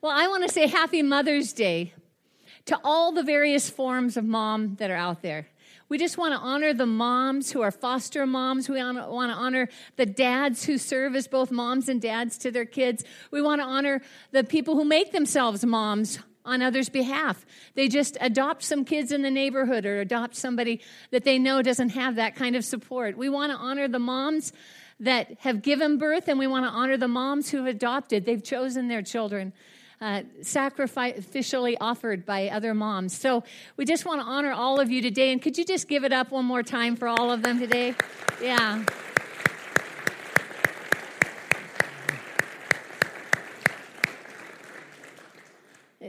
Well, I want to say happy Mother's Day to all the various forms of mom that are out there. We just want to honor the moms who are foster moms. We want to honor the dads who serve as both moms and dads to their kids. We want to honor the people who make themselves moms on others' behalf. They just adopt some kids in the neighborhood or adopt somebody that they know doesn't have that kind of support. We want to honor the moms that have given birth and we want to honor the moms who have adopted. They've chosen their children uh, sacrificially offered by other moms. So we just want to honor all of you today. And could you just give it up one more time for all of them today? Yeah.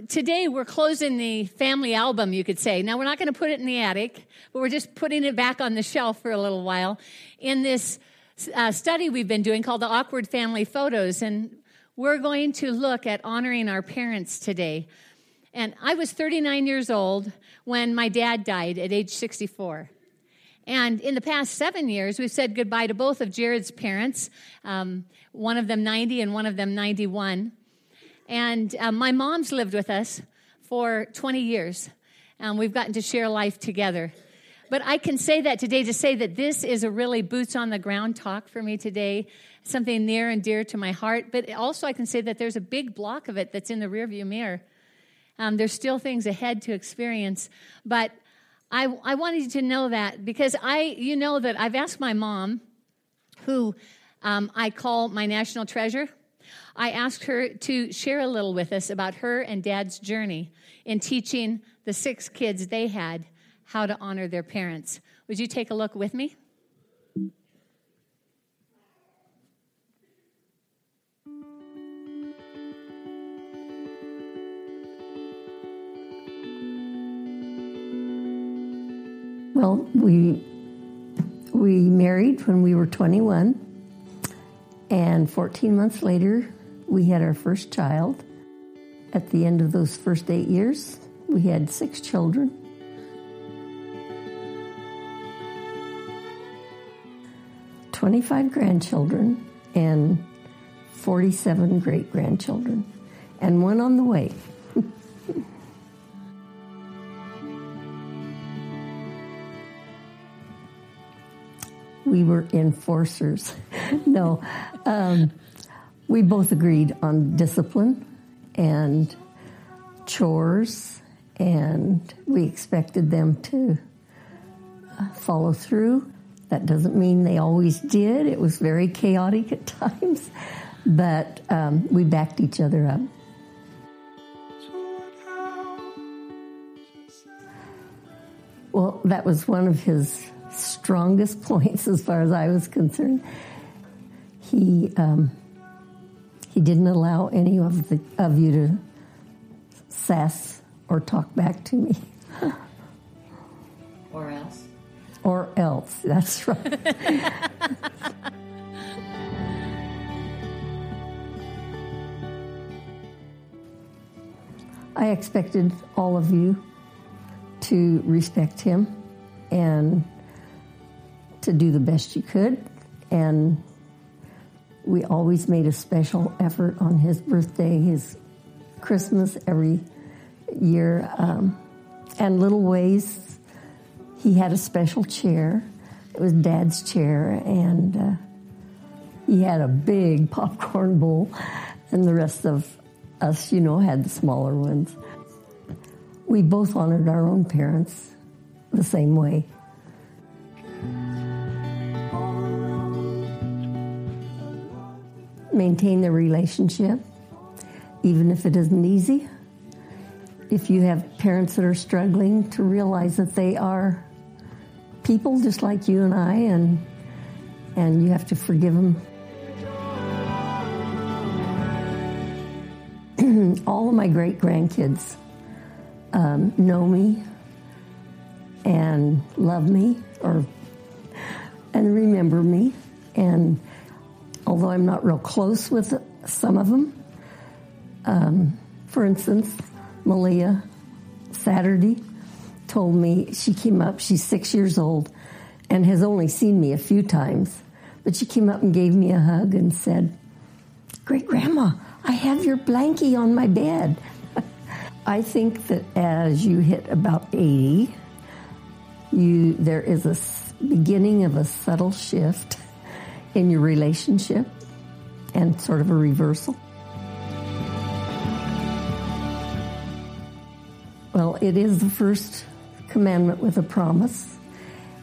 Today, we're closing the family album, you could say. Now, we're not going to put it in the attic, but we're just putting it back on the shelf for a little while in this uh, study we've been doing called the Awkward Family Photos. And we're going to look at honoring our parents today. And I was 39 years old when my dad died at age 64. And in the past seven years, we've said goodbye to both of Jared's parents, um, one of them 90 and one of them 91. And um, my mom's lived with us for 20 years, and we've gotten to share life together. But I can say that today to say that this is a really boots on the ground talk for me today something near and dear to my heart. But also, I can say that there's a big block of it that's in the rearview mirror. Um, there's still things ahead to experience, but I, I wanted you to know that because I, you know, that I've asked my mom, who um, I call my national treasure. I asked her to share a little with us about her and dad's journey in teaching the six kids they had how to honor their parents. Would you take a look with me? Well, we we married when we were 21, and 14 months later, we had our first child. At the end of those first eight years, we had six children. Twenty-five grandchildren and forty-seven great-grandchildren, and one on the way. we were enforcers. no, um, we both agreed on discipline and chores, and we expected them to uh, follow through. That doesn't mean they always did. It was very chaotic at times, but um, we backed each other up. Well, that was one of his strongest points as far as I was concerned. He um, he didn't allow any of the of you to sass or talk back to me. or else. Or else. That's right. I expected all of you to respect him and to do the best you could. And we always made a special effort on his birthday, his Christmas every year. Um, and little ways, he had a special chair. It was Dad's chair, and uh, he had a big popcorn bowl, and the rest of us, you know, had the smaller ones. We both honored our own parents the same way. maintain the relationship, even if it isn't easy. If you have parents that are struggling, to realize that they are people just like you and I, and and you have to forgive them. All of my great grandkids um, know me and love me, or and remember me, and although I'm not real close with some of them. Um, for instance, Malia Saturday told me she came up, she's six years old and has only seen me a few times, but she came up and gave me a hug and said, Great Grandma, I have your blankie on my bed. I think that as you hit about 80, you there is a beginning of a subtle shift in your relationship and sort of a reversal. Well, it is the first commandment with a promise.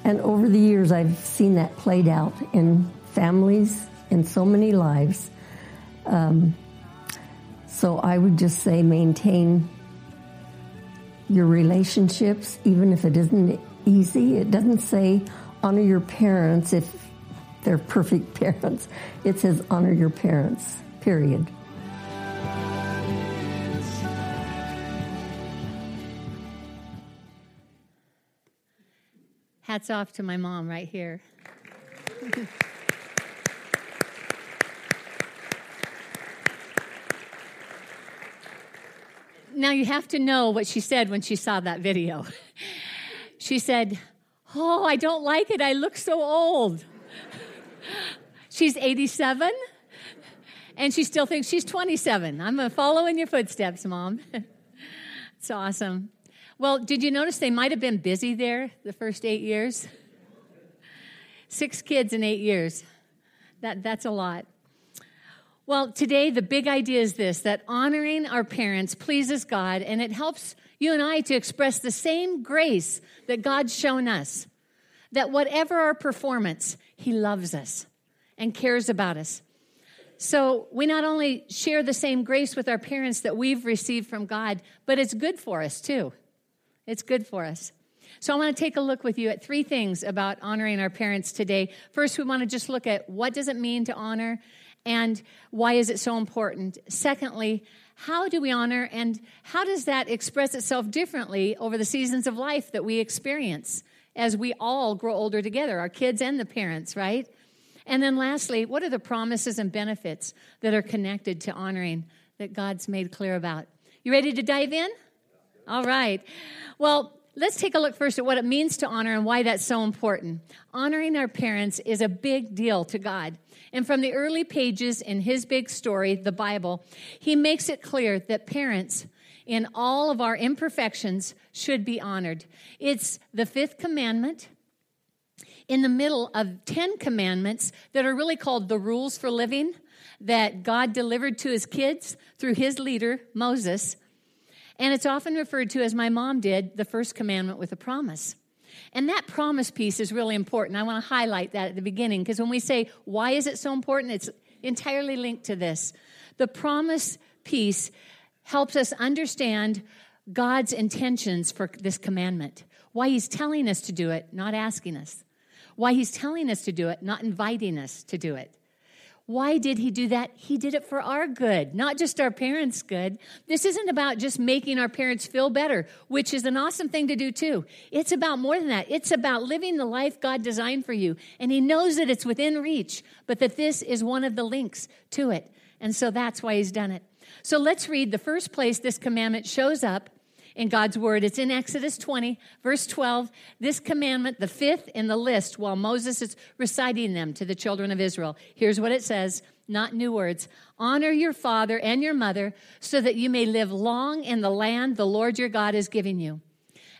And over the years, I've seen that played out in families, in so many lives. Um, so I would just say maintain your relationships, even if it isn't easy. It doesn't say honor your parents if they're perfect parents. It says honor your parents, period. Hats off to my mom right here. now you have to know what she said when she saw that video. She said, Oh, I don't like it. I look so old. she's 87 and she still thinks she's 27. I'm following your footsteps, Mom. it's awesome. Well, did you notice they might have been busy there the first eight years? Six kids in eight years. That, that's a lot. Well, today the big idea is this that honoring our parents pleases God and it helps you and I to express the same grace that God's shown us. That whatever our performance, He loves us and cares about us. So we not only share the same grace with our parents that we've received from God, but it's good for us too. It's good for us. So I want to take a look with you at three things about honoring our parents today. First, we want to just look at what does it mean to honor and why is it so important? Secondly, how do we honor and how does that express itself differently over the seasons of life that we experience as we all grow older together, our kids and the parents, right? And then lastly, what are the promises and benefits that are connected to honoring that God's made clear about? You ready to dive in? All right. Well, let's take a look first at what it means to honor and why that's so important. Honoring our parents is a big deal to God. And from the early pages in his big story, the Bible, he makes it clear that parents, in all of our imperfections, should be honored. It's the fifth commandment in the middle of 10 commandments that are really called the rules for living that God delivered to his kids through his leader, Moses. And it's often referred to as my mom did, the first commandment with a promise. And that promise piece is really important. I want to highlight that at the beginning because when we say, why is it so important? It's entirely linked to this. The promise piece helps us understand God's intentions for this commandment, why He's telling us to do it, not asking us, why He's telling us to do it, not inviting us to do it. Why did he do that? He did it for our good, not just our parents' good. This isn't about just making our parents feel better, which is an awesome thing to do too. It's about more than that. It's about living the life God designed for you. And he knows that it's within reach, but that this is one of the links to it. And so that's why he's done it. So let's read the first place this commandment shows up in God's word. It's in Exodus 20, verse 12. This commandment, the fifth in the list, while Moses is reciting them to the children of Israel. Here's what it says not new words. Honor your father and your mother so that you may live long in the land the Lord your God is giving you.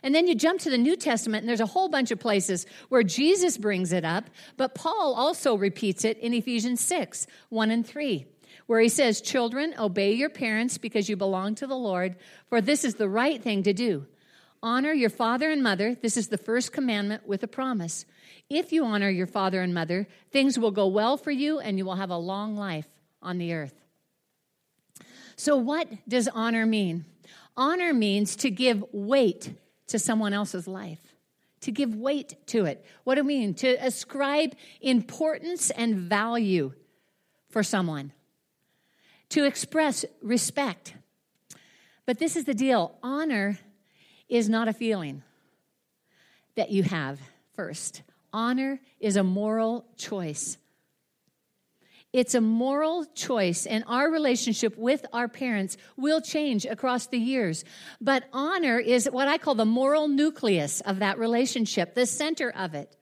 And then you jump to the New Testament, and there's a whole bunch of places where Jesus brings it up, but Paul also repeats it in Ephesians 6 1 and 3 where he says, Children, obey your parents because you belong to the Lord, for this is the right thing to do. Honor your father and mother. This is the first commandment with a promise. If you honor your father and mother, things will go well for you and you will have a long life on the earth. So, what does honor mean? Honor means to give weight to someone else's life, to give weight to it. What do we mean? To ascribe importance and value for someone to express respect. But this is the deal honor is not a feeling that you have first. Honor is a moral choice. It's a moral choice, and our relationship with our parents will change across the years. But honor is what I call the moral nucleus of that relationship, the center of it.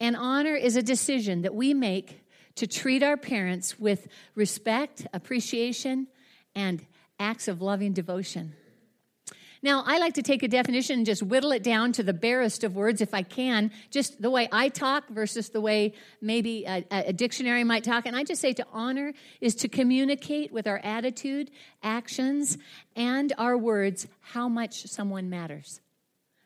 And honor is a decision that we make to treat our parents with respect, appreciation, and acts of loving devotion. Now, I like to take a definition and just whittle it down to the barest of words if I can, just the way I talk versus the way maybe a, a, dictionary might talk. And I just say to honor is to communicate with our attitude, actions, and our words how much someone matters.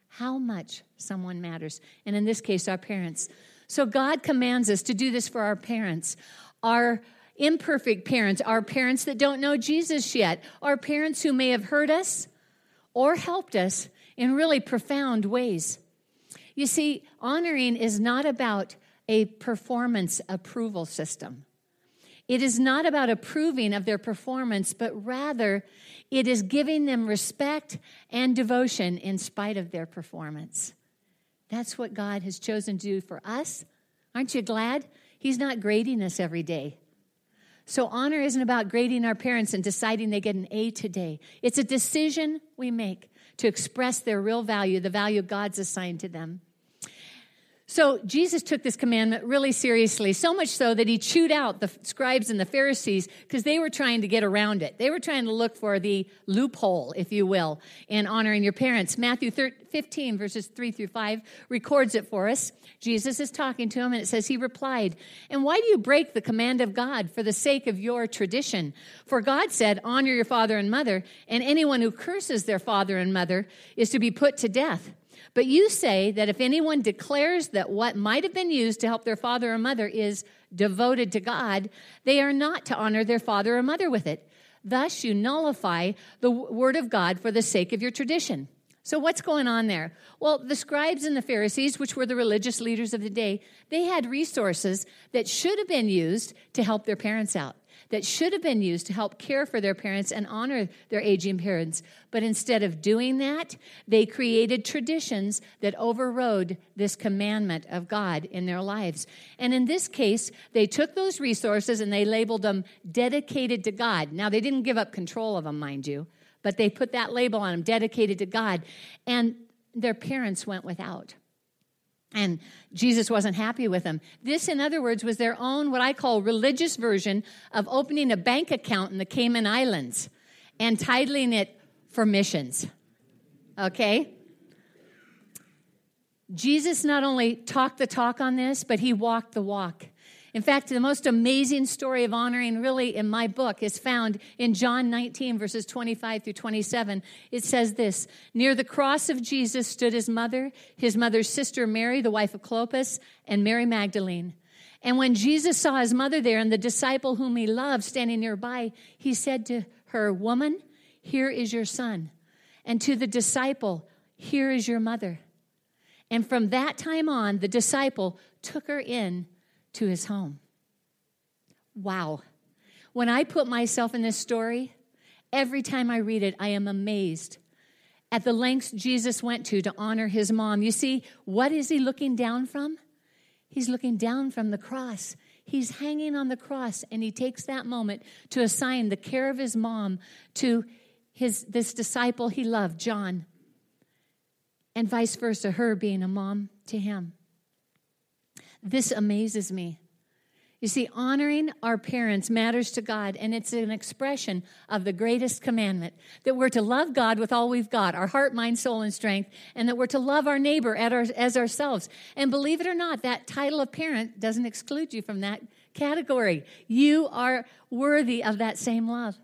How much someone matters. And in this case, our parents. So God commands us to do this for our parents. Our imperfect parents, our parents that don't know Jesus yet, our parents who may have hurt us or helped us in really profound ways. You see, honoring is not about a performance approval system. It is not about approving of their performance, but rather it is giving them respect and devotion in spite of their performance. That's what God has chosen to do for us. Aren't you glad? He's not grading us every day. So, honor isn't about grading our parents and deciding they get an A today. It's a decision we make to express their real value, the value God's assigned to them. So Jesus took this commandment really seriously, so much so that he chewed out the scribes and the Pharisees because they were trying to get around it. They were trying to look for the loophole, if you will, in honoring your parents. Matthew 15, verses 3 through 5, records it for us. Jesus is talking to him, and it says, He replied, And why do you break the command of God for the sake of your tradition? For God said, Honor your father and mother, and anyone who curses their father and mother is to be put to death. But you say that if anyone declares that what might have been used to help their father or mother is devoted to God, they are not to honor their father or mother with it. Thus, you nullify the word of God for the sake of your tradition. So, what's going on there? Well, the scribes and the Pharisees, which were the religious leaders of the day, they had resources that should have been used to help their parents out that should have been used to help care for their parents and honor their aging parents. But instead of doing that, they created traditions that overrode this commandment of God in their lives. And in this case, they took those resources and they labeled them dedicated to God. Now, they didn't give up control of them, mind you, but they put that label on them, dedicated to God. And their parents went without. And Jesus wasn't happy with them. This, in other words, was their own, what I call religious version of opening a bank account in the Cayman Islands and titling it for missions. Okay? Jesus not only talked the talk on this, but he walked the walk. In fact, the most amazing story of honoring, really, in my book, is found in John 19, verses 25 through 27. It says this Near the cross of Jesus stood his mother, his mother's sister Mary, the wife of Clopas, and Mary Magdalene. And when Jesus saw his mother there and the disciple whom he loved standing nearby, he said to her, Woman, here is your son. And to the disciple, Here is your mother. And from that time on, the disciple took her in to his home. Wow. When I put myself in this story, every time I read it, I am amazed at the lengths Jesus went to to honor his mom. You see, what is he looking down from? He's looking down from the cross. He's hanging on the cross, and he takes that moment to assign the care of his mom to his this disciple he loved, John, and vice versa, her being a mom to him. This amazes me. You see, honoring our parents matters to God, and it's an expression of the greatest commandment that we're to love God with all we've got our heart, mind, soul, and strength, and that we're to love our neighbor as ourselves. And believe it or not, that title of parent doesn't exclude you from that category. You are worthy of that same love.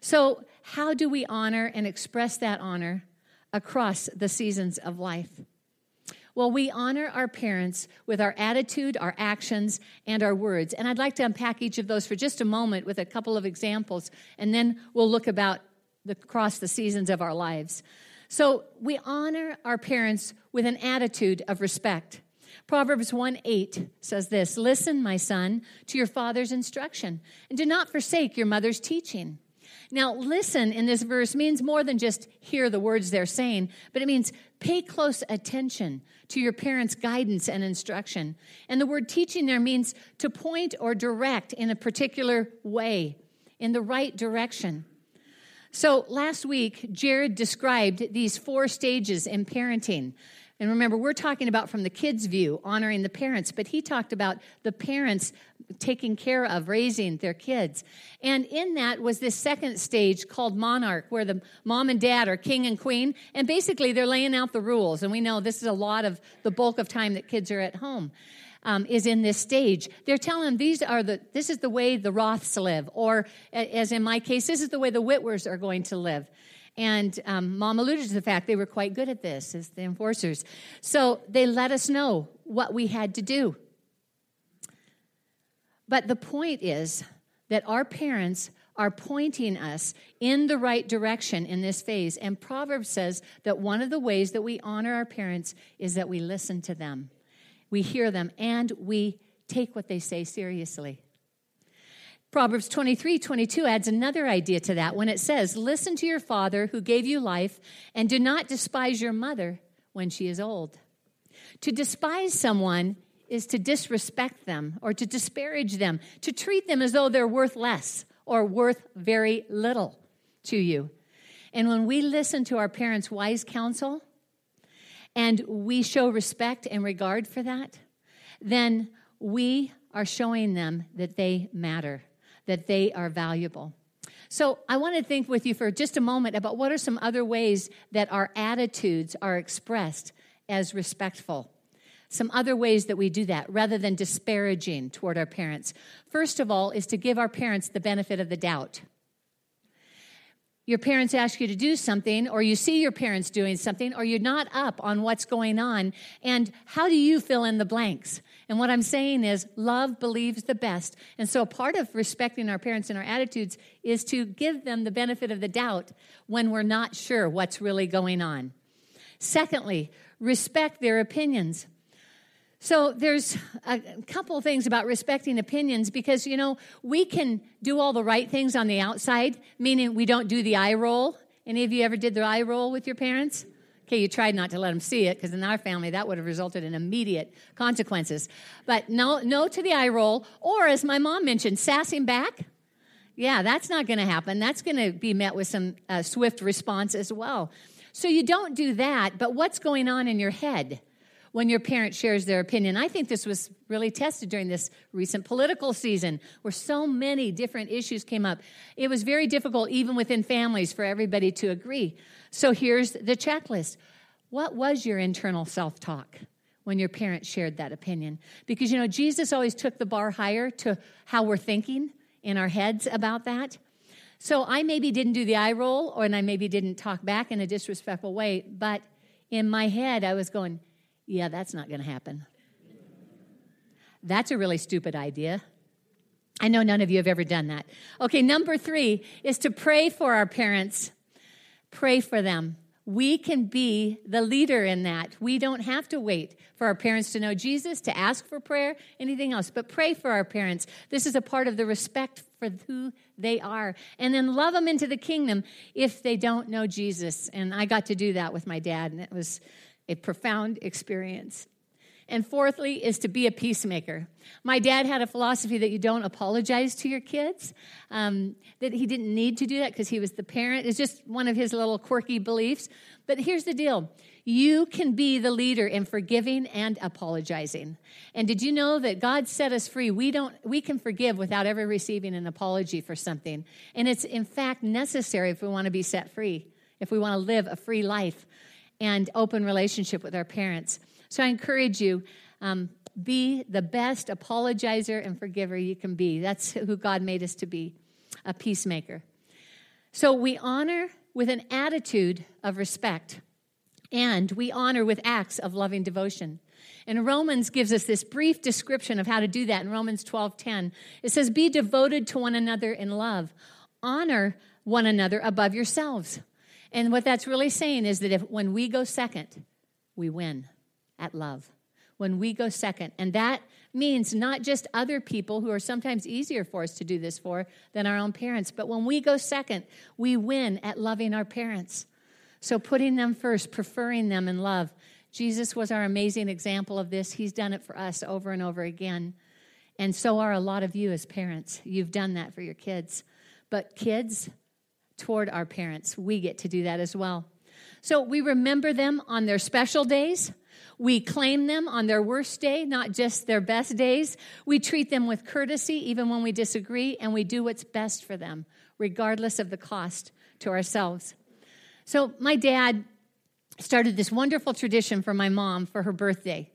So, how do we honor and express that honor across the seasons of life? Well, we honor our parents with our attitude, our actions, and our words. And I'd like to unpack each of those for just a moment with a couple of examples, and then we'll look about the, across the seasons of our lives. So we honor our parents with an attitude of respect. Proverbs 1 8 says this Listen, my son, to your father's instruction, and do not forsake your mother's teaching. Now, listen in this verse means more than just hear the words they're saying, but it means pay close attention to your parents' guidance and instruction. And the word teaching there means to point or direct in a particular way, in the right direction. So last week, Jared described these four stages in parenting And remember, we're talking about from the kids' view, honoring the parents, but he talked about the parents taking care of, raising their kids. And in that was this second stage called monarch, where the mom and dad are king and queen, and basically they're laying out the rules. And we know this is a lot of the bulk of time that kids are at home. Um, is in this stage. They're telling them these are the this is the way the Roths live, or as in my case, this is the way the Whitwers are going to live. And um, mom alluded to the fact they were quite good at this as the enforcers. So they let us know what we had to do. But the point is that our parents are pointing us in the right direction in this phase. And Proverbs says that one of the ways that we honor our parents is that we listen to them, we hear them, and we take what they say seriously. Proverbs 23 22 adds another idea to that when it says, Listen to your father who gave you life, and do not despise your mother when she is old. To despise someone is to disrespect them or to disparage them, to treat them as though they're worth less or worth very little to you. And when we listen to our parents' wise counsel and we show respect and regard for that, then we are showing them that they matter that they are valuable. So, I want to think with you for just a moment about what are some other ways that our attitudes are expressed as respectful. Some other ways that we do that rather than disparaging toward our parents. First of all, is to give our parents the benefit of the doubt your parents ask you to do something, or you see your parents doing something, or you're not up on what's going on, and how do you fill in the blanks? And what I'm saying is, love believes the best. And so, part of respecting our parents and our attitudes is to give them the benefit of the doubt when we're not sure what's really going on. Secondly, respect their opinions. So there's a couple things about respecting opinions because you know we can do all the right things on the outside, meaning we don't do the eye roll. Any of you ever did the eye roll with your parents? Okay, you tried not to let them see it because in our family that would have resulted in immediate consequences. But no, no to the eye roll, or as my mom mentioned, sassing back. Yeah, that's not going to happen. That's going to be met with some uh, swift response as well. So you don't do that. But what's going on in your head? When your parent shares their opinion. I think this was really tested during this recent political season where so many different issues came up. It was very difficult, even within families, for everybody to agree. So here's the checklist What was your internal self talk? When your parents shared that opinion. Because, you know, Jesus always took the bar higher to how we're thinking in our heads about that. So I maybe didn't do the eye roll, or and I maybe didn't talk back in a disrespectful way, but in my head, I was going, yeah, that's not going to happen. That's a really stupid idea. I know none of you have ever done that. Okay, number three is to pray for our parents. Pray for them. We can be the leader in that. We don't have to wait for our parents to know Jesus, to ask for prayer, anything else, but pray for our parents. This is a part of the respect for who they are. And then love them into the kingdom if they don't know Jesus. And I got to do that with my dad, and it was a profound experience. And fourthly, is to be a peacemaker. My dad had a philosophy that you don't apologize to your kids, um, that he didn't need to do that because he was the parent. It's just one of his little quirky beliefs. But here's the deal you can be the leader in forgiving and apologizing. And did you know that God set us free? We, don't, we can forgive without ever receiving an apology for something. And it's, in fact, necessary if we want to be set free, if we want to live a free life and open relationship with our parents. So I encourage you um, be the best apologizer and forgiver you can be. That's who God made us to be a peacemaker. So we honor with an attitude of respect, and we honor with acts of loving devotion. And Romans gives us this brief description of how to do that in Romans 12:10. It says, "Be devoted to one another in love. Honor one another above yourselves." And what that's really saying is that if when we go second, we win at love. When we go second. And that means not just other people who are sometimes easier for us to do this for than our own parents, but when we go second, we win at loving our parents. So putting them first, preferring them in love. Jesus was our amazing example of this. He's done it for us over and over again. And so are a lot of you as parents. You've done that for your kids. But kids, toward our parents. We get to do that as well. So we remember them on their special days. We claim them on their worst day, not just their best days. We treat them with courtesy, even when we disagree, and we do what's best for them, regardless of the cost to ourselves. So, my dad started this wonderful tradition for my mom for her birthday.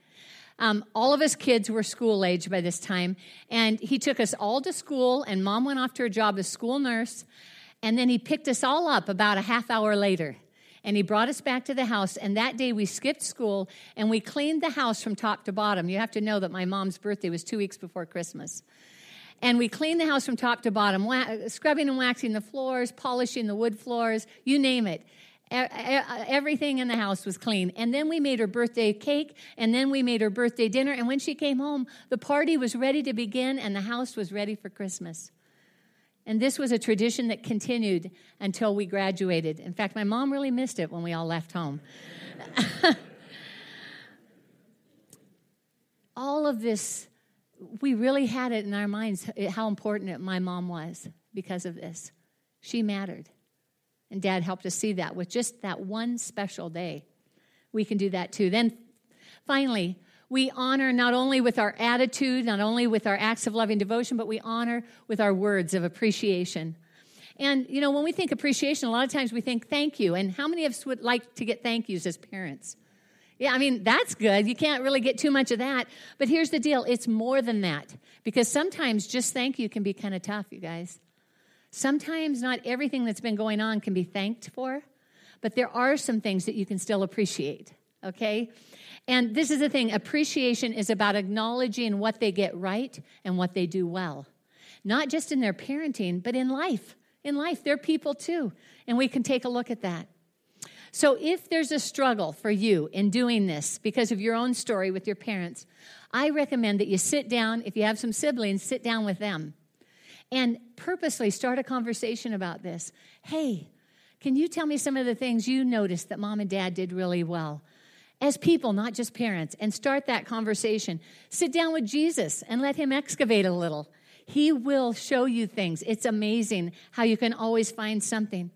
Um, all of us kids were school age by this time, and he took us all to school, and mom went off to her job as school nurse, and then he picked us all up about a half hour later and he brought us back to the house. And that day we skipped school and we cleaned the house from top to bottom. You have to know that my mom's birthday was two weeks before Christmas. And we cleaned the house from top to bottom, scrubbing and waxing the floors, polishing the wood floors, you name it. Everything in the house was clean. And then we made her birthday cake, and then we made her birthday dinner. And when she came home, the party was ready to begin, and the house was ready for Christmas. And this was a tradition that continued until we graduated. In fact, my mom really missed it when we all left home. all of this, we really had it in our minds how important my mom was because of this. She mattered. And dad helped us see that with just that one special day. We can do that too. Then finally, we honor not only with our attitude, not only with our acts of loving devotion, but we honor with our words of appreciation. And, you know, when we think appreciation, a lot of times we think thank you. And how many of us would like to get thank yous as parents? Yeah, I mean, that's good. You can't really get too much of that. But here's the deal it's more than that. Because sometimes just thank you can be kind of tough, you guys. Sometimes not everything that's been going on can be thanked for, but there are some things that you can still appreciate, okay? And this is the thing appreciation is about acknowledging what they get right and what they do well, not just in their parenting, but in life. In life, they're people too. And we can take a look at that. So, if there's a struggle for you in doing this because of your own story with your parents, I recommend that you sit down. If you have some siblings, sit down with them and purposely start a conversation about this. Hey, can you tell me some of the things you noticed that mom and dad did really well? As people, not just parents, and start that conversation. Sit down with Jesus and let him excavate a little. He will show you things. It's amazing how you can always find something.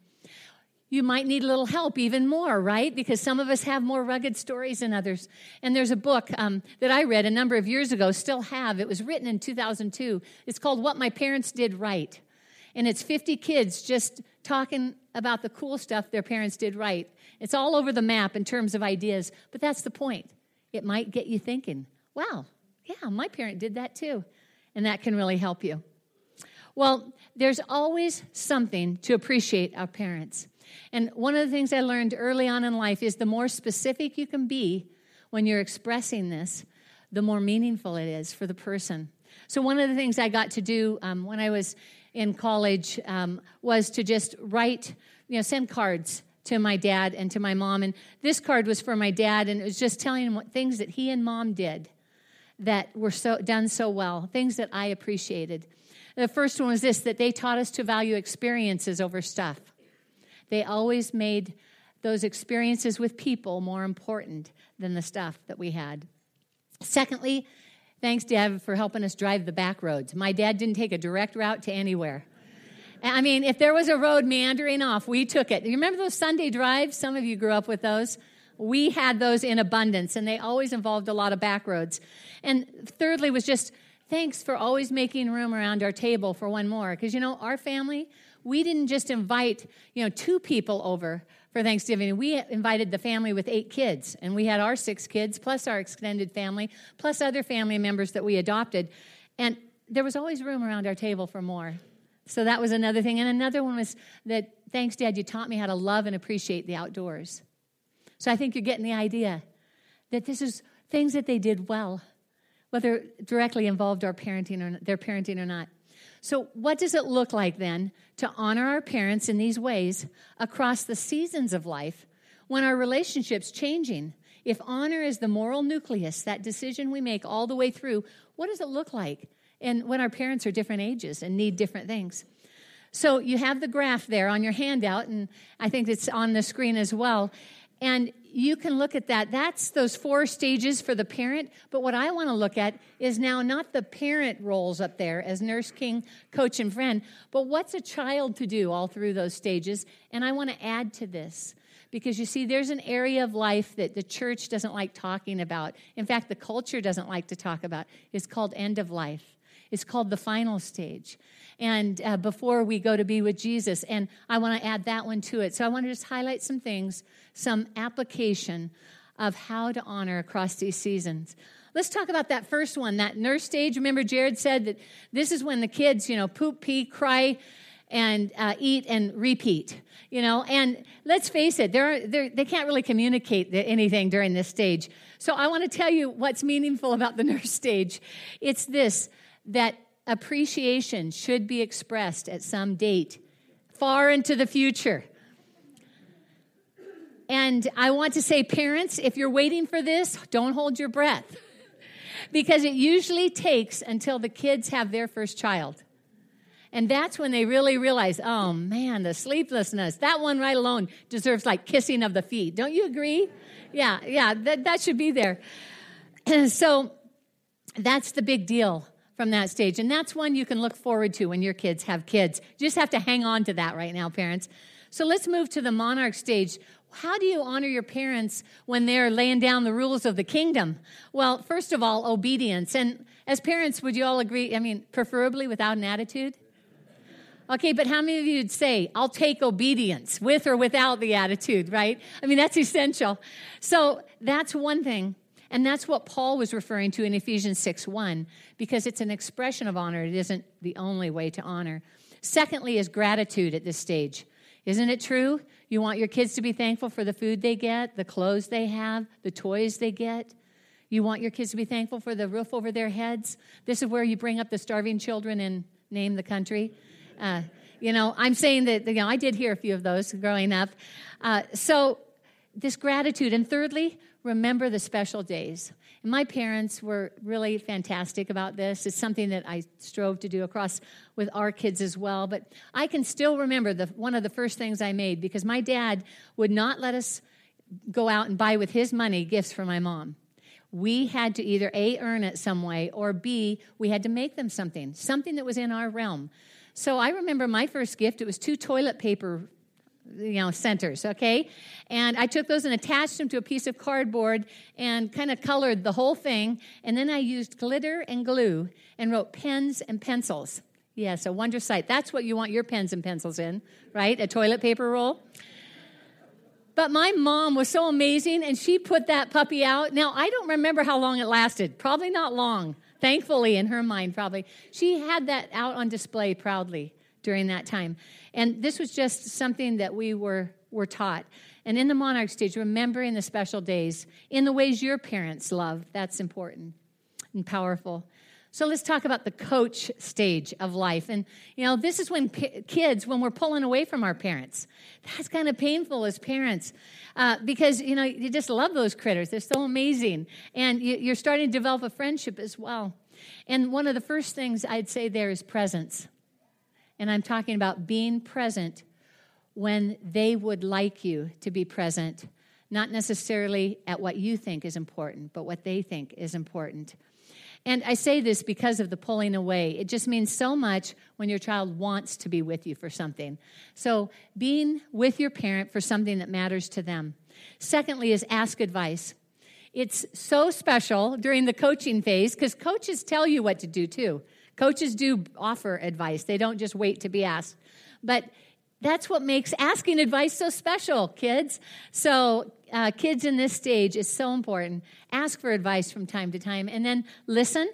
You might need a little help even more, right? Because some of us have more rugged stories than others. And there's a book um, that I read a number of years ago, still have. It was written in 2002. It's called What My Parents Did Right. And it's 50 kids just talking about the cool stuff their parents did right. It's all over the map in terms of ideas, but that's the point. It might get you thinking, wow, yeah, my parent did that too. And that can really help you. Well, there's always something to appreciate our parents. And one of the things I learned early on in life is the more specific you can be when you're expressing this, the more meaningful it is for the person. So, one of the things I got to do um, when I was in college um, was to just write, you know, send cards to my dad and to my mom. And this card was for my dad, and it was just telling him what things that he and mom did that were so done so well, things that I appreciated. The first one was this that they taught us to value experiences over stuff. They always made those experiences with people more important than the stuff that we had. Secondly, thanks, Dad, for helping us drive the back roads. My dad didn't take a direct route to anywhere. I mean, if there was a road meandering off, we took it. You remember those Sunday drives? Some of you grew up with those. We had those in abundance, and they always involved a lot of back roads. And thirdly, was just thanks for always making room around our table for one more. Because, you know, our family, we didn't just invite, you know, two people over for Thanksgiving. We invited the family with eight kids, and we had our six kids, plus our extended family, plus other family members that we adopted. And there was always room around our table for more. So that was another thing. And another one was that, thanks, Dad, you taught me how to love and appreciate the outdoors. So I think you're getting the idea that this is things that they did well, whether directly involved our parenting or their parenting or not. So, what does it look like then to honor our parents in these ways across the seasons of life when our relationship's changing? If honor is the moral nucleus, that decision we make all the way through, what does it look like and when our parents are different ages and need different things. So you have the graph there on your handout, and I think it's on the screen as well. And you can look at that. That's those four stages for the parent. But what I want to look at is now not the parent roles up there as nurse, king, coach, and friend, but what's a child to do all through those stages. And I want to add to this because you see, there's an area of life that the church doesn't like talking about. In fact, the culture doesn't like to talk about. It's called end of life, it's called the final stage and uh, before we go to be with Jesus. And I want to add that one to it. So I want to just highlight some things, some application of how to honor across these seasons. Let's talk about that first one, that nurse stage. Remember, Jared said that this is when the kids, you know, poop, pee, cry, and uh, eat and repeat you know and let's face it they're, they're, they can't really communicate anything during this stage so i want to tell you what's meaningful about the nurse stage it's this that appreciation should be expressed at some date far into the future. And I want to say, parents, if you're waiting for this, don't hold your breath because it usually takes until the kids have their first child. And that's when they really realize, oh man, the sleeplessness, that one right alone deserves like kissing of the feet. Don't you agree? Yeah, yeah, that, that should be there. so that's the big deal from that stage. And that's one you can look forward to when your kids have kids. You just have to hang on to that right now, parents. So let's move to the monarch stage. How do you honor your parents when they're laying down the rules of the kingdom? Well, first of all, obedience. And as parents, would you all agree? I mean, preferably without an attitude? Okay, but how many of you would say, I'll take obedience with or without the attitude, right? I mean, that's essential. So that's one thing. And that's what Paul was referring to in Ephesians 6 1, because it's an expression of honor. It isn't the only way to honor. Secondly, is gratitude at this stage. Isn't it true? You want your kids to be thankful for the food they get, the clothes they have, the toys they get. You want your kids to be thankful for the roof over their heads. This is where you bring up the starving children and name the country. Uh, you know, I'm saying that, you know, I did hear a few of those growing up. Uh, so, this gratitude. And thirdly, remember the special days. And my parents were really fantastic about this. It's something that I strove to do across with our kids as well. But I can still remember the, one of the first things I made because my dad would not let us go out and buy with his money gifts for my mom. We had to either A, earn it some way, or B, we had to make them something, something that was in our realm. So I remember my first gift, it was two toilet paper you know centers okay? And i took those and attached them to a piece of cardboard and kind of colored the whole thing. And then i used glitter and glue and wrote pens and pencils. Yes a wonder sight. That's what you want your pens and pencils in right? A toilet paper roll? But my mom was so amazing and she put that puppy out. Now i don't remember how long it lasted. Probably not long. Thankfully in her mind probably. She had that out on display proudly during that time. And this was just something that we were, were taught. And in the monarch stage, remembering the special days in the ways your parents love, that's important and powerful. So let's talk about the coach stage of life. And, you know, this is when p- kids, when we're pulling away from our parents, that's kind of painful as parents uh, because, you know, you just love those critters. They're so amazing. And you, you're starting to develop a friendship as well. And one of the first things I'd say there is presence. And I'm talking about being present when they would like you to be present, not necessarily at what you think is important, but what they think is important. And I say this because of the pulling away. It just means so much when your child wants to be with you for something. So, being with your parent for something that matters to them. Secondly, is ask advice. It's so special during the coaching phase because coaches tell you what to do too. Coaches do offer advice, they don't just wait to be asked. But that's what makes asking advice so special, kids. So, uh, kids in this stage is so important. Ask for advice from time to time and then listen.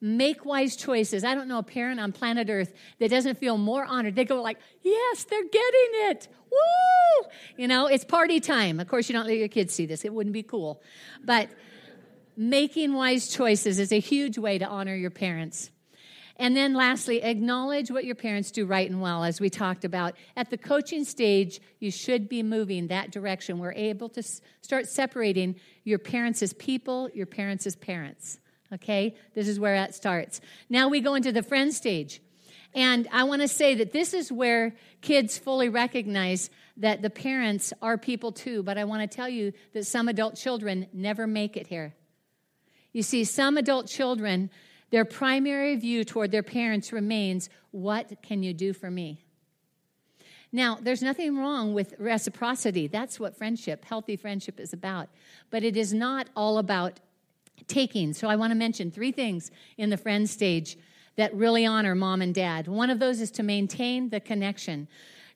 Make wise choices. I don't know a parent on planet Earth that doesn't feel more honored. They go like, "Yes, they're getting it. Woo!" You know, it's party time. Of course, you don't let your kids see this. It wouldn't be cool. But making wise choices is a huge way to honor your parents. And then lastly, acknowledge what your parents do right and well, as we talked about. At the coaching stage, you should be moving that direction. We're able to start separating your parents as people, your parents as parents. Okay? This is where that starts. Now we go into the friend stage. And I want to say that this is where kids fully recognize that the parents are people too. But I want to tell you that some adult children never make it here. You see, some adult children, their primary view toward their parents remains, What can you do for me? Now, there's nothing wrong with reciprocity. That's what friendship, healthy friendship, is about. But it is not all about taking. So I want to mention three things in the friend stage that really honor mom and dad. One of those is to maintain the connection.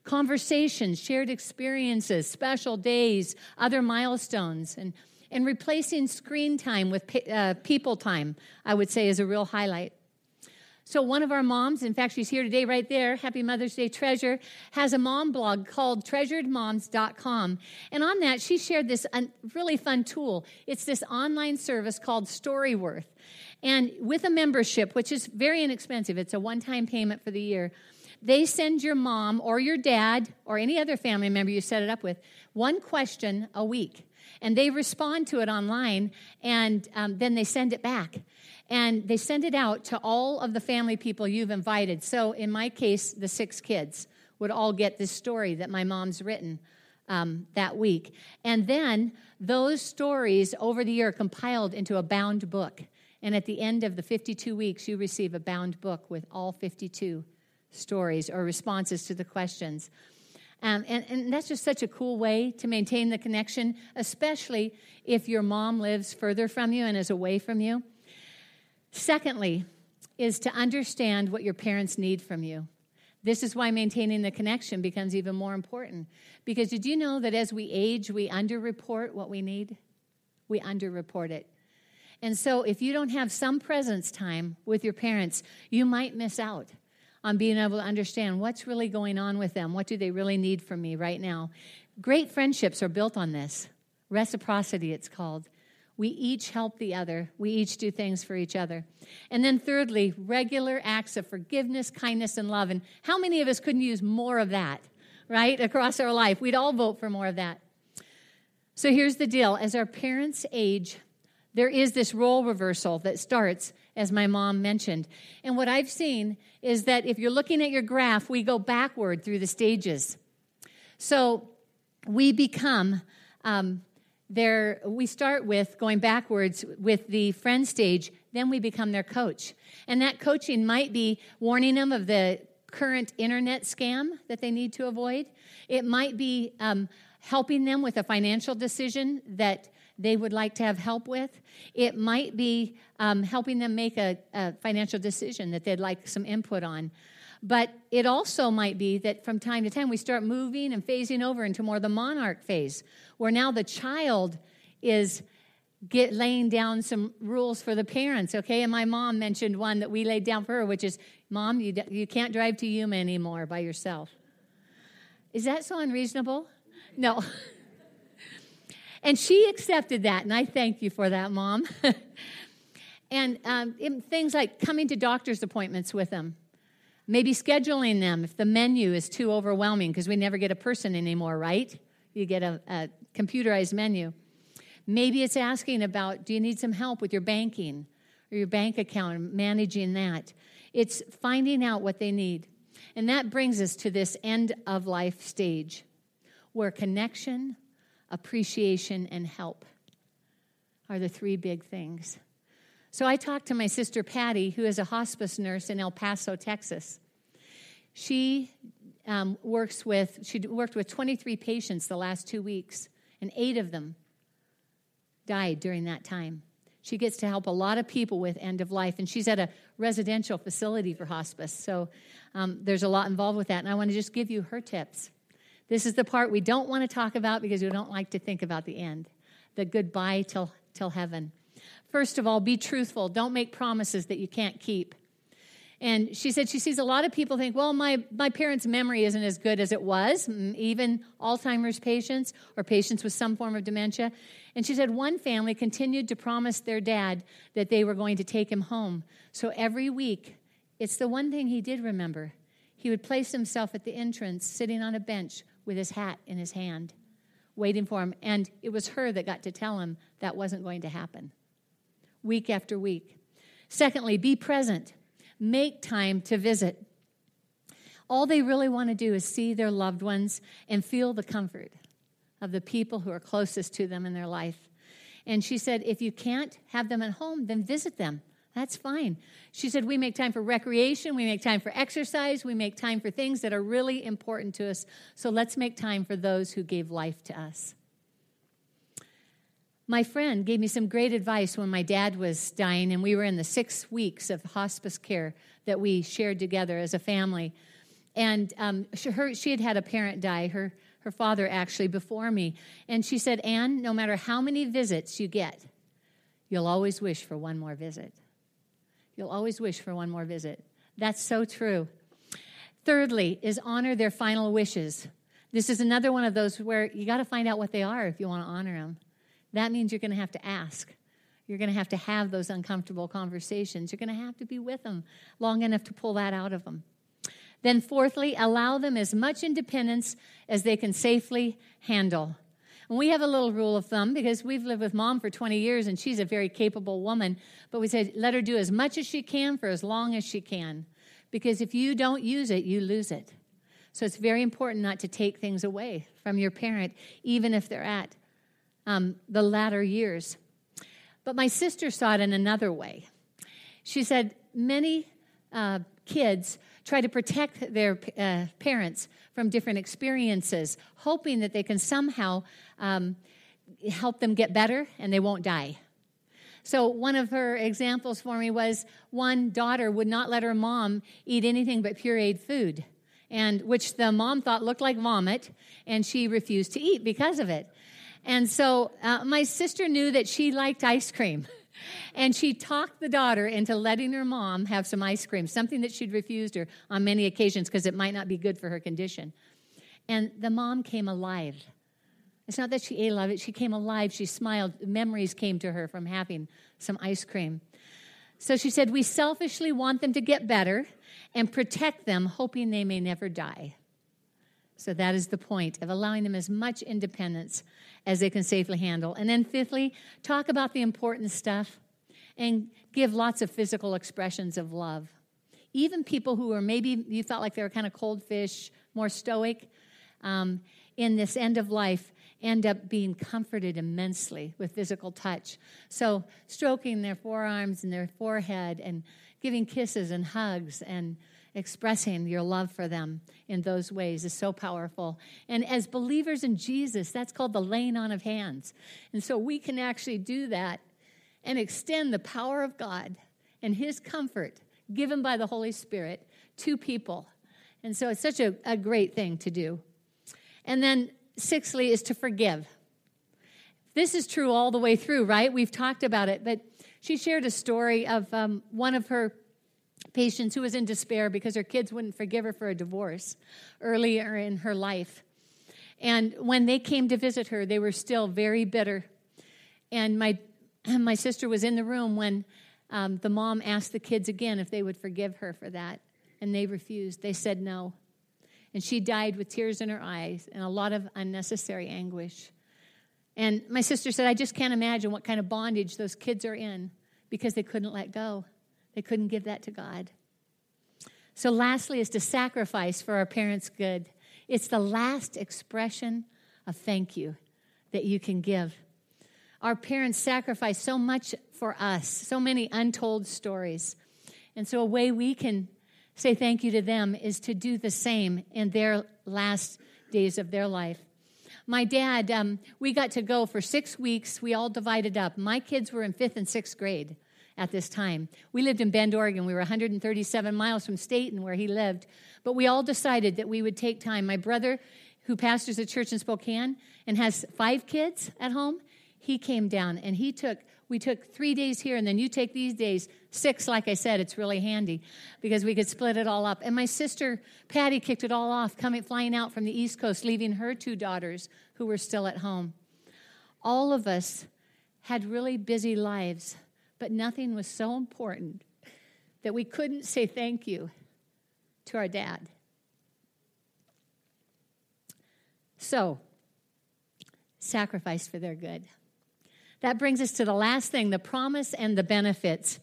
Conversations, shared experiences, special days, other milestones, and, and replacing screen time with uh, people time, I would say, is a real highlight. So, one of our moms, in fact, she's here today right there, Happy Mother's Day Treasure, has a mom blog called treasuredmoms.com. And on that, she shared this really fun tool. It's this online service called Storyworth. And with a membership, which is very inexpensive, it's a one time payment for the year, they send your mom or your dad or any other family member you set it up with one question a week. And they respond to it online and um, then they send it back and they send it out to all of the family people you've invited. So, in my case, the six kids would all get this story that my mom's written um, that week. And then those stories over the year compiled into a bound book. And at the end of the 52 weeks, you receive a bound book with all 52 stories or responses to the questions. Um, and, and that's just such a cool way to maintain the connection, especially if your mom lives further from you and is away from you. Secondly, is to understand what your parents need from you. This is why maintaining the connection becomes even more important. Because did you know that as we age, we underreport what we need? We underreport it. And so if you don't have some presence time with your parents, you might miss out on being able to understand what's really going on with them. What do they really need from me right now? Great friendships are built on this. Reciprocity, it's called. We each help the other. We each do things for each other. And then, thirdly, regular acts of forgiveness, kindness, and love. And how many of us couldn't use more of that, right, across our life? We'd all vote for more of that. So here's the deal as our parents age, there is this role reversal that starts, as my mom mentioned. And what I've seen is that if you're looking at your graph, we go backward through the stages. So we become um, there we start with going backwards with the friend stage then we become their coach and that coaching might be warning them of the current internet scam that they need to avoid it might be um, helping them with a financial decision that they would like to have help with it might be um, helping them make a, a financial decision that they'd like some input on. But it also might be that from time to time we start moving and phasing over into more the monarch phase, where now the child is get laying down some rules for the parents okay? And my mom mentioned one that we laid down for her which is mom you, you can't drive to yuma anymore by yourself. Is that so unreasonable? No and she accepted that and i thank you for that mom and um, things like coming to doctor's appointments with them Maybe scheduling them if the menu is too overwhelming because we never get a person anymore, right? You get a, a computerized menu. Maybe it's asking about do you need some help with your banking or your bank account and managing that? It's finding out what they need. And that brings us to this end of life stage where connection, appreciation, and help are the three big things. So I talked to my sister Patty, who is a hospice nurse in El Paso, Texas. She um, works with, she worked with 23 patients the last two weeks, and eight of them died during that time. She gets to help a lot of people with end of life, and she's at a residential facility for hospice. So um, there's a lot involved with that, and I want to just give you her tips. This is the part we don't want to talk about because we don't like to think about the end the goodbye till, till heaven. First of all, be truthful. Don't make promises that you can't keep. And she said she sees a lot of people think, well, my, my parents' memory isn't as good as it was, even Alzheimer's patients or patients with some form of dementia. And she said one family continued to promise their dad that they were going to take him home. So every week, it's the one thing he did remember. He would place himself at the entrance, sitting on a bench with his hat in his hand, waiting for him. And it was her that got to tell him that wasn't going to happen week after week. Secondly, be present. Make time to visit. All they really want to do is see their loved ones and feel the comfort of the people who are closest to them in their life. And she said, if you can't have them at home, then visit them. That's fine. She said, We make time for recreation, we make time for exercise, we make time for things that are really important to us. So let's make time for those who gave life to us. My friend gave me some great advice when my dad was dying, and we were in the six weeks of hospice care that we shared together as a family. And um, she, her, she had had a parent die, her, her father actually, before me. And she said, Anne, no matter how many visits you get, you'll always wish for one more visit. You'll always wish for one more visit. That's so true. Thirdly, is honor their final wishes. This is another one of those where you got to find out what they are if you want to honor them. That means you're going to have to ask. You're going to have to have those uncomfortable conversations. You're going to have to be with them long enough to pull that out of them. Then, fourthly, allow them as much independence as they can safely handle. And we have a little rule of thumb because we've lived with mom for 20 years and she's a very capable woman. But we said, let her do as much as she can for as long as she can. Because if you don't use it, you lose it. So it's very important not to take things away from your parent, even if they're at um, the latter years. But my sister saw it in another way. She said, many uh, kids try to protect their uh, parents from different experiences, hoping that they can somehow um, help them get better and they won't die. So, one of her examples for me was one daughter would not let her mom eat anything but pureed food, and which the mom thought looked like vomit, and she refused to eat because of it. And so, uh, my sister knew that she liked ice cream. And she talked the daughter into letting her mom have some ice cream, something that she'd refused her on many occasions because it might not be good for her condition. And the mom came alive. It's not that she ate a lot of it, she came alive. She smiled. Memories came to her from having some ice cream. So she said, We selfishly want them to get better and protect them, hoping they may never die. So that is the point of allowing them as much independence as they can safely handle. And then, fifthly, talk about the important stuff and give lots of physical expressions of love. Even people who are maybe you felt like they were kind of cold fish, more stoic um, in this end of life, end up being comforted immensely with physical touch. So, stroking their forearms and their forehead and giving kisses and hugs and expressing your love for them in those ways is so powerful. And as believers in Jesus, that's called the laying on of hands. And so we can actually do that and extend the power of God and His comfort given by the Holy Spirit to people. And so it's such a, a great thing to do. And then, sixthly, is to forgive. This is true all the way through, right? We've talked about it, but she shared a story of um, one of her patients who was in despair because her kids wouldn't forgive her for a divorce earlier in her life. And when they came to visit her, they were still very bitter. And my, my sister was in the room when um, the mom asked the kids again if they would forgive her for that. And they refused. They said no. And she died with tears in her eyes and a lot of unnecessary anguish. And my sister said, I just can't imagine what kind of bondage those kids are in because they couldn't let go. They couldn't give that to God. So, lastly, is to sacrifice for our parents' good. It's the last expression of thank you that you can give. Our parents sacrificed so much for us, so many untold stories. And so, a way we can say thank you to them is to do the same in their last days of their life. My dad, um, we got to go for six weeks. We all divided up. My kids were in fifth and sixth grade at this time. We lived in Bend, Oregon. We were 137 miles from Stayton, where he lived. But we all decided that we would take time. My brother, who pastors a church in Spokane and has five kids at home, he came down and he took we took three days here and then you take these days six like i said it's really handy because we could split it all up and my sister patty kicked it all off coming flying out from the east coast leaving her two daughters who were still at home all of us had really busy lives but nothing was so important that we couldn't say thank you to our dad. So, sacrifice for their good. That brings us to the last thing the promise and the benefits.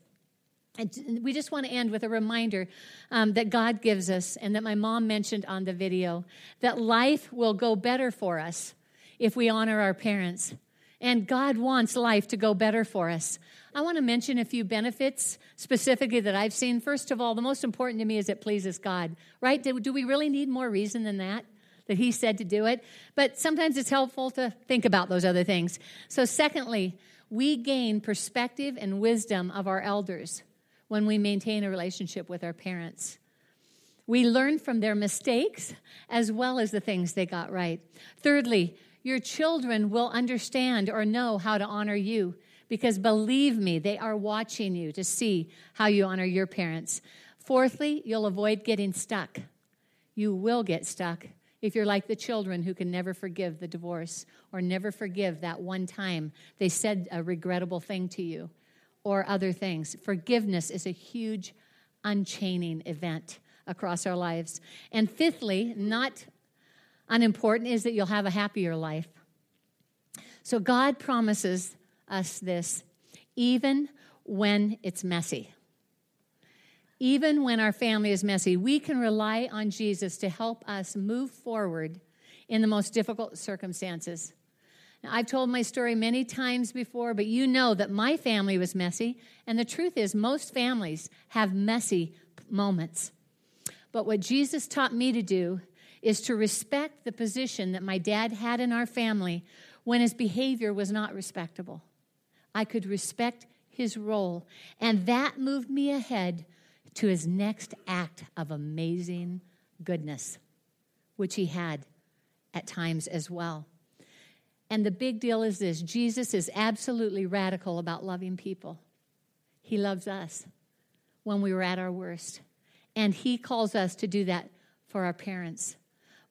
And we just want to end with a reminder um, that God gives us, and that my mom mentioned on the video, that life will go better for us if we honor our parents. And God wants life to go better for us. I want to mention a few benefits specifically that I've seen. First of all, the most important to me is it pleases God, right? Do, do we really need more reason than that? That He said to do it? But sometimes it's helpful to think about those other things. So, secondly, we gain perspective and wisdom of our elders when we maintain a relationship with our parents. We learn from their mistakes as well as the things they got right. Thirdly, your children will understand or know how to honor you because believe me, they are watching you to see how you honor your parents. Fourthly, you'll avoid getting stuck. You will get stuck if you're like the children who can never forgive the divorce or never forgive that one time they said a regrettable thing to you or other things. Forgiveness is a huge unchaining event across our lives. And fifthly, not unimportant, is that you'll have a happier life. So God promises us this even when it's messy. Even when our family is messy, we can rely on Jesus to help us move forward in the most difficult circumstances. Now, I've told my story many times before, but you know that my family was messy, and the truth is, most families have messy moments. But what Jesus taught me to do is to respect the position that my dad had in our family when his behavior was not respectable. I could respect his role, and that moved me ahead to his next act of amazing goodness, which he had at times as well. And the big deal is this Jesus is absolutely radical about loving people. He loves us when we were at our worst. And he calls us to do that for our parents.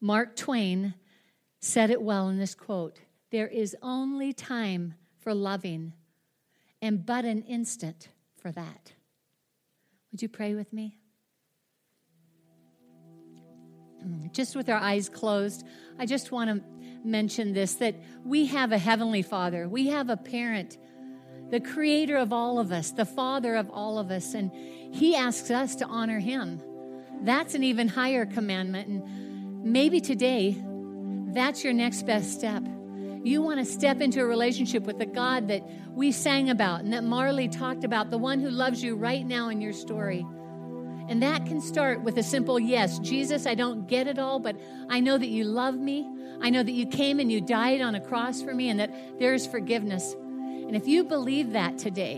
Mark Twain said it well in this quote There is only time for loving, and but an instant for that. Would you pray with me? Just with our eyes closed, I just want to mention this that we have a heavenly father, we have a parent, the creator of all of us, the father of all of us, and he asks us to honor him. That's an even higher commandment. And maybe today, that's your next best step. You want to step into a relationship with the God that we sang about and that Marley talked about, the one who loves you right now in your story. And that can start with a simple yes. Jesus, I don't get it all, but I know that you love me. I know that you came and you died on a cross for me and that there is forgiveness. And if you believe that today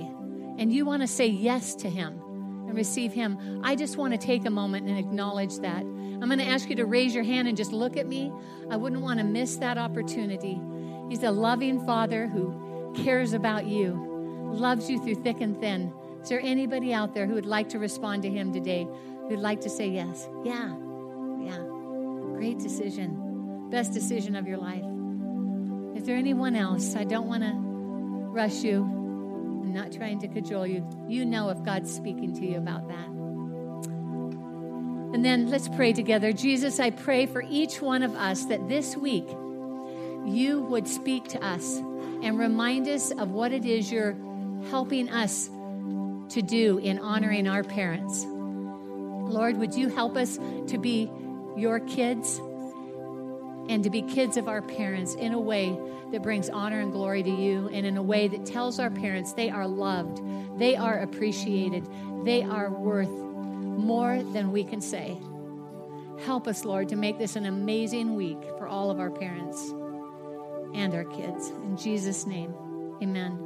and you want to say yes to Him and receive Him, I just want to take a moment and acknowledge that. I'm going to ask you to raise your hand and just look at me. I wouldn't want to miss that opportunity. He's a loving Father who cares about you, loves you through thick and thin. Is there anybody out there who would like to respond to Him today? Who'd like to say yes? Yeah, yeah. Great decision. Best decision of your life. Is there anyone else? I don't want to rush you. I'm not trying to cajole you. You know if God's speaking to you about that. And then let's pray together. Jesus, I pray for each one of us that this week, you would speak to us and remind us of what it is you're helping us to do in honoring our parents. Lord, would you help us to be your kids and to be kids of our parents in a way that brings honor and glory to you and in a way that tells our parents they are loved, they are appreciated, they are worth more than we can say. Help us, Lord, to make this an amazing week for all of our parents and our kids. In Jesus' name, amen.